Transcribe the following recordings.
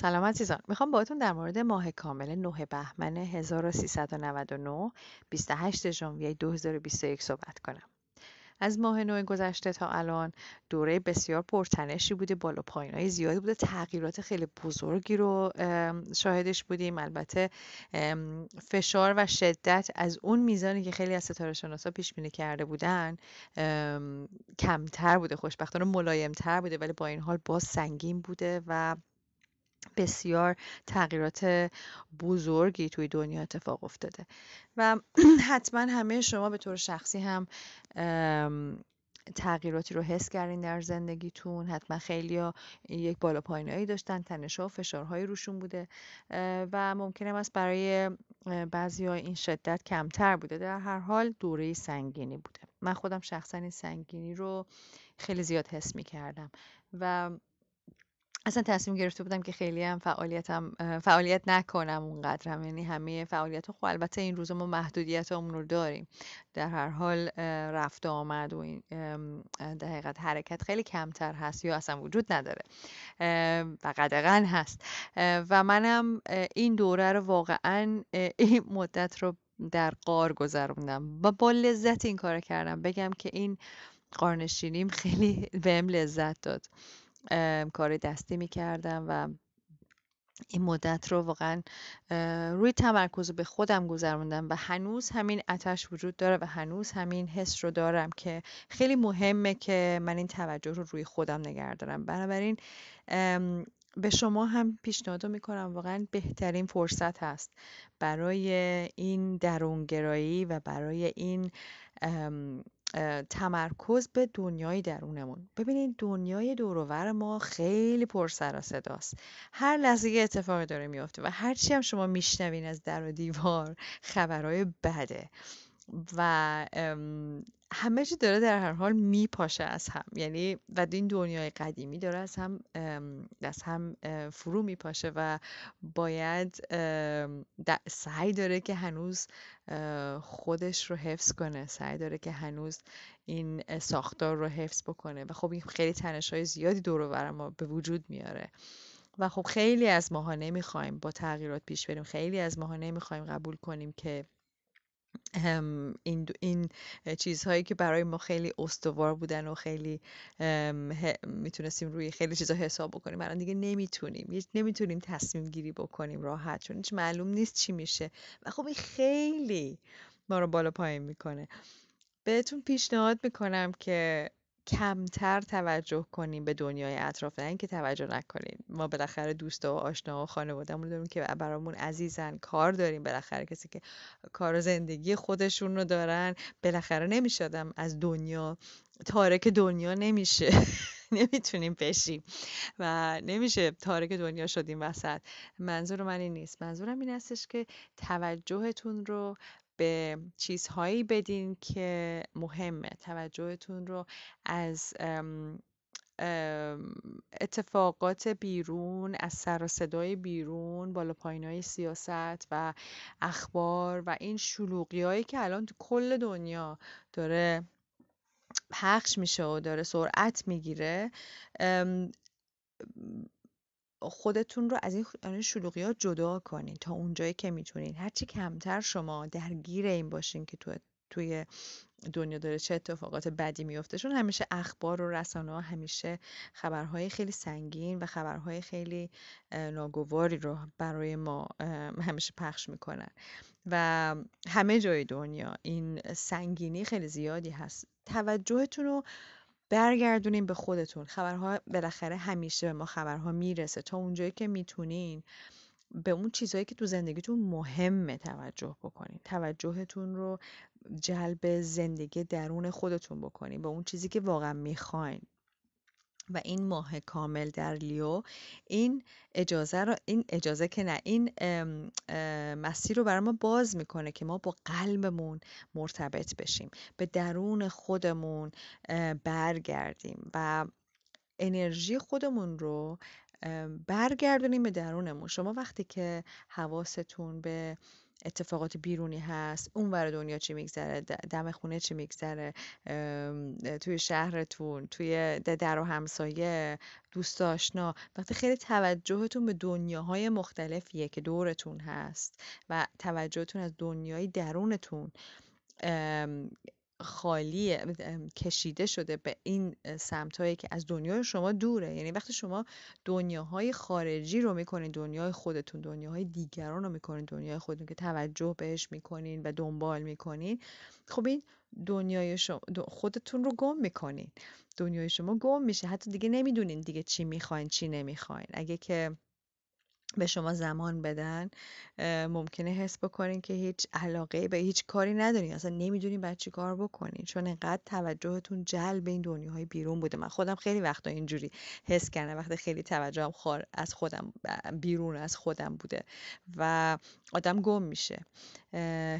سلام عزیزان می‌خوام باهاتون در مورد ماه کامل 9 بهمن 1399 28 ژانویه 2021 صحبت کنم. از ماه نو گذشته تا الان دوره بسیار پرتنشی بوده بالا پایین های زیادی بوده. تغییرات خیلی بزرگی رو شاهدش بودیم. البته فشار و شدت از اون میزانی که خیلی از ستاره شناسا پیش بینی کرده بودن کمتر بوده خوشبختانه ملایمتر بوده ولی با این حال باز سنگین بوده و بسیار تغییرات بزرگی توی دنیا اتفاق افتاده. و حتما همه شما به طور شخصی هم تغییراتی رو حس کردین در زندگیتون. حتما خیلی یک بالا پایینایی داشتن تنش و فشارهایی روشون بوده. و ممکنه است برای بعضی ها این شدت کمتر بوده. در هر حال دوره سنگینی بوده. من خودم شخصا این سنگینی رو خیلی زیاد حس می کردم و اصلا تصمیم گرفته بودم که خیلی هم فعالیتم فعالیت نکنم اونقدرم. یعنی همه فعالیت خب البته این روزا ما محدودیت همون رو داریم. در هر حال رفت آمد و این در حقیقت حرکت خیلی کمتر هست یا اصلا وجود نداره. و قدغن هست. و منم این دوره رو واقعا این مدت رو در قار گذروندم. و با لذت این کار کردم. بگم که این قارنشینیم خیلی بهم لذت داد. کار دستی می‌کردم و این مدت رو واقعا روی تمرکز به خودم گذروندم و هنوز همین اتش وجود داره و هنوز همین حس رو دارم که خیلی مهمه که من این توجه رو روی خودم نگه دارم. بنابراین به شما هم پیشنهاد می‌کنم واقعا بهترین فرصت هست برای این درونگرایی و برای این تمرکز به دنیای درونمون. ببینید دنیای دورور ما خیلی پر سر و صداست. هر لحظه یه اتفاقی داره میفته و هرچی هم شما میشنوین از در و دیوار خبرهای بده. و همه چی داره در هر حال میپاشه از هم. یعنی و این دنیای قدیمی داره از هم از هم فرو میپاشه و باید سعی داره که هنوز خودش رو حفظ کنه سعی داره که هنوز این ساختار رو حفظ بکنه. و خب این خیلی تنش های زیادی دور و ما به وجود میاره. و خب خیلی از ماها نمی‌خوایم با تغییرات پیش بریم. خیلی از ماها نمی‌خوایم قبول کنیم که این این چیزهایی که برای ما خیلی استوار بودن و خیلی می‌تونستیم روی خیلی چیزا حساب بکنیم. الان دیگه نمی‌تونیم. نمی‌تونیم تصمیم گیری بکنیم راحت چون هیچ معلوم نیست چی میشه. و خب این خیلی ما رو بالا پایین می‌کنه. بهتون پیشنهاد می‌کنم که کمتر توجه کنیم به دنیای اطراف نه اینکه توجه نکنیم ما بالاخره دوستا و آشنا و خانوادهمون داریم که برامون عزیزن. کار داریم بالاخره. کسی که کار زندگی خودشون رو دارن. بالاخره نمی‌شدم از دنیا تارک دنیا نمیشه. نمی‌تونیم بشیم. و نمیشه تارک دنیا شدیم وسط. منظور من این نیست. منظورم این هستش که توجهتون رو به چیزهایی بدین که مهمه. توجهتون رو از اتفاقات بیرون از سر و صدای بیرون بالا پایین های سیاست و اخبار و این شلوغی هایی که الان تو کل دنیا داره پخش میشه و داره سرعت می‌گیره خودتون رو از این شلوغی ها جدا کنین تا اونجایی که می‌تونین. هرچی کمتر شما درگیر این باشین که تو توی دنیا داره چه اتفاقات بدی میفته چون همیشه اخبار و رسانه همیشه خبرهای خیلی سنگین و خبرهای خیلی ناگواری رو برای ما همیشه پخش می‌کنن. و همه جای دنیا این سنگینی خیلی زیادی هست. توجهتون رو برگردونین به خودتون. خبرها بالاخره همیشه به ما خبرها می‌رسه. تا اونجایی که می‌تونین به اون چیزهایی که تو زندگیتون مهمه توجه بکنین. توجهتون رو جلب زندگی درون خودتون بکنین. به اون چیزی که واقعا می‌خواین. و این ماه کامل در لیو این اجازه رو این اجازه که نه این مسیر رو برای ما باز می‌کنه که ما با قلبمون مرتبط بشیم به درون خودمون برگردیم و انرژی خودمون رو برگردونیم به درونمون. شما وقتی که حواستون به اتفاقات بیرونی هست اون ور دنیا چی میگذره دم خونه چی میگذره توی شهرتون توی در و همسایه دوست آشنا. وقتی خیلی توجهتون به دنیاهای مختلفیه که دورتون هست و توجهتون از دنیای درونتون خالی کشیده شده به این سمتهایی که از دنیای شما دوره. یعنی وقتی شما دنیاهای خارجی رو می‌کنین دنیای خودتون دنیاهای دیگران رو می‌کنین دنیای خودتون که توجه بهش می‌کنین و دنبال می‌کنین خب این دنیای شما خودتون رو گم می‌کنین. دنیای شما گم میشه. حتی دیگه نمی‌دونین دیگه چی می‌خواین چی نمی‌خواین. اگه که به شما زمان بدن ممکنه حس بکنین که هیچ علاقه به هیچ کاری ندارین اصلا نمی‌دونین باید چی کار بکنین. چون انقدر توجهتون جلب این دنیاهای بیرون بوده. من خودم خیلی وقتا اینجوری حس کردم وقتی خیلی توجهم خار از خودم بیرون از خودم بوده و آدم گم میشه.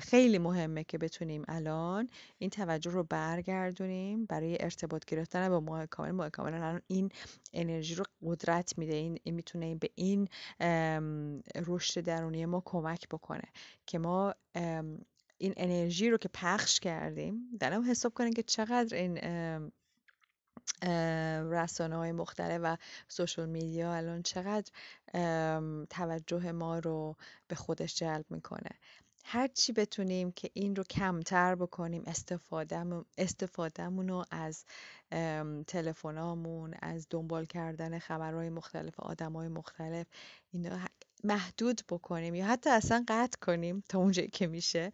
خیلی مهمه که بتونیم الان این توجه رو برگردونیم برای ارتباط گرفتن با ماه کامل. ماه کامل این انرژی رو قدرت میده. این می‌تونه به این رشد درونی ما کمک بکنه که ما این انرژی رو که پخش کردیم دارم حساب کنیم که چقدر این رسانه های مختلف و سوشل میدیا الان چقدر توجه ما رو به خودش جلب می‌کنه. هر چی بتونیم که این رو کمتر بکنیم استفاده استفادهمون رو از تلفنامون از دنبال کردن خبرهای مختلف آدمای مختلف اینا محدود بکنیم یا حتی اصلا قطع کنیم تا اونجایی که میشه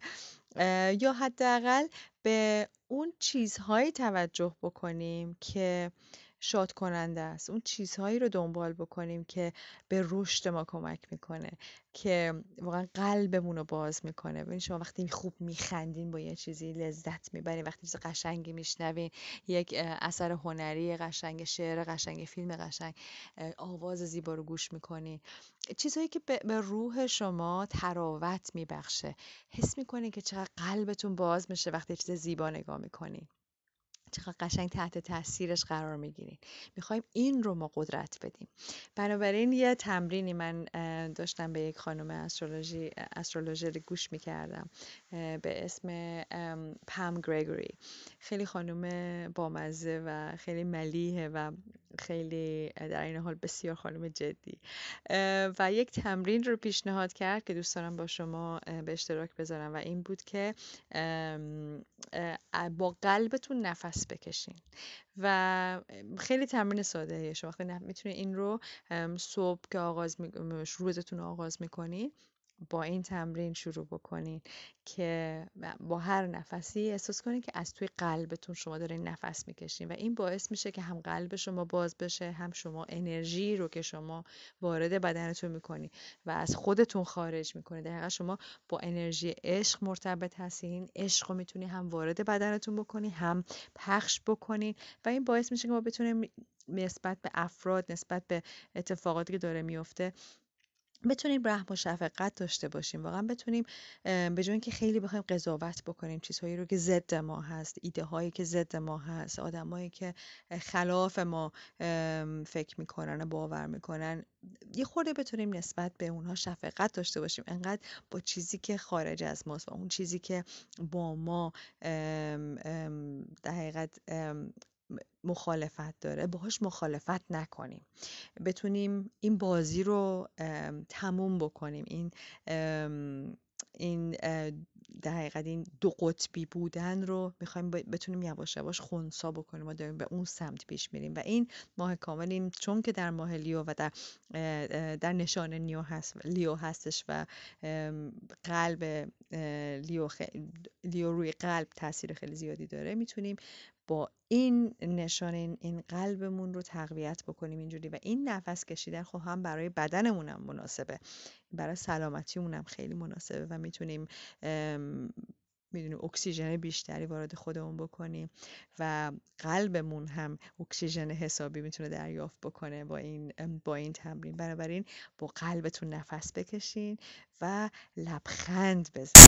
یا حداقل به اون چیزهایی توجه بکنیم که شاد کننده است. اون چیزهایی رو دنبال بکنیم که به رشد ما کمک می‌کنه که واقعا قلبمون رو باز می‌کنه. ببین شما وقتی خوب میخندین با یه چیزی لذت می‌برین وقتی چیز قشنگی میشنوین یک اثر هنری قشنگ شعر قشنگ فیلم قشنگ آواز زیبا رو گوش می‌کنین. چیزهایی که به روح شما تراوت میبخشه. حس می‌کنین که چقدر قلبتون باز میشه وقتی چیز زیبا نگاه می‌کنین. چقدر قشنگ تحت تاثیرش قرار می‌گیرین. می‌خوایم این رو ما قدرت بدیم. بنابراین یه تمرینی من داشتم به یک خانم استرولوژی استرولوژر گوش می‌کردم به اسم پم گریگوری. خیلی خانم بامزه و خیلی ملیحه و خیلی در این حال بسیار خانم جدی. و یک تمرین رو پیشنهاد کرد که دوست دارم با شما به اشتراک بذارم و این بود که با قلبتون نفس بکشین. و خیلی تمرین ساده شما وقتی می‌تونید این رو صبح که آغاز می... روزتون آغاز می‌کنید با این تمرین شروع بکنین که با هر نفسی احساس کنین که از توی قلبتون شما دارین نفس می‌کشین و این باعث میشه که هم قلب شما باز بشه هم شما انرژی رو که شما وارد بدنتون می‌کنین و از خودتون خارج می‌کنین دقیقا شما با انرژی عشق مرتبط هستین عشق رو می‌تونین هم وارد بدنتون بکنین هم پخش بکنین و این باعث میشه که ما بتونیم نسبت به افراد نسبت به اتفاقاتی که داره میفته بتونیم رحم و شفقت داشته باشیم. واقعا بتونیم به جای اینکه خیلی بخوایم قضاوت بکنیم چیزهایی رو که ضد ما هست ایده هایی که ضد ما هست آدمایی که خلاف ما فکر می‌کنن و باور می‌کنن یه خورده بتونیم نسبت به اونها شفقت داشته باشیم. انقدر با چیزی که خارج از ماست و اون چیزی که با ما در حقیقت مخالفت داره باهاش مخالفت نکنیم. بتونیم این بازی رو تموم بکنیم. این این در حقیقت این دو قطبی بودن رو می‌خوایم بتونیم یواش یواش خونسا بکنیم ما داریم به اون سمت پیش میریم. و این ماه کامل این چون که در ماه لیو و در در نشان نیو هست لیو هستش و قلب لیو, لیو روی قلب تاثیر خیلی زیادی داره می‌تونیم با این نشان این قلبمون رو تقویت بکنیم اینجوری. و این نفس کشیدن خب هم برای بدنمونم مناسبه. برای سلامتیمون هم خیلی مناسبه و می‌تونیم می‌دونیم اکسیژن بیشتری وارد خودمون بکنیم و قلبمون هم اکسیژن حسابی می‌تونه دریافت بکنه با این با این تمرین. بنابراین با قلبتون نفس بکشین و لبخند بزنین.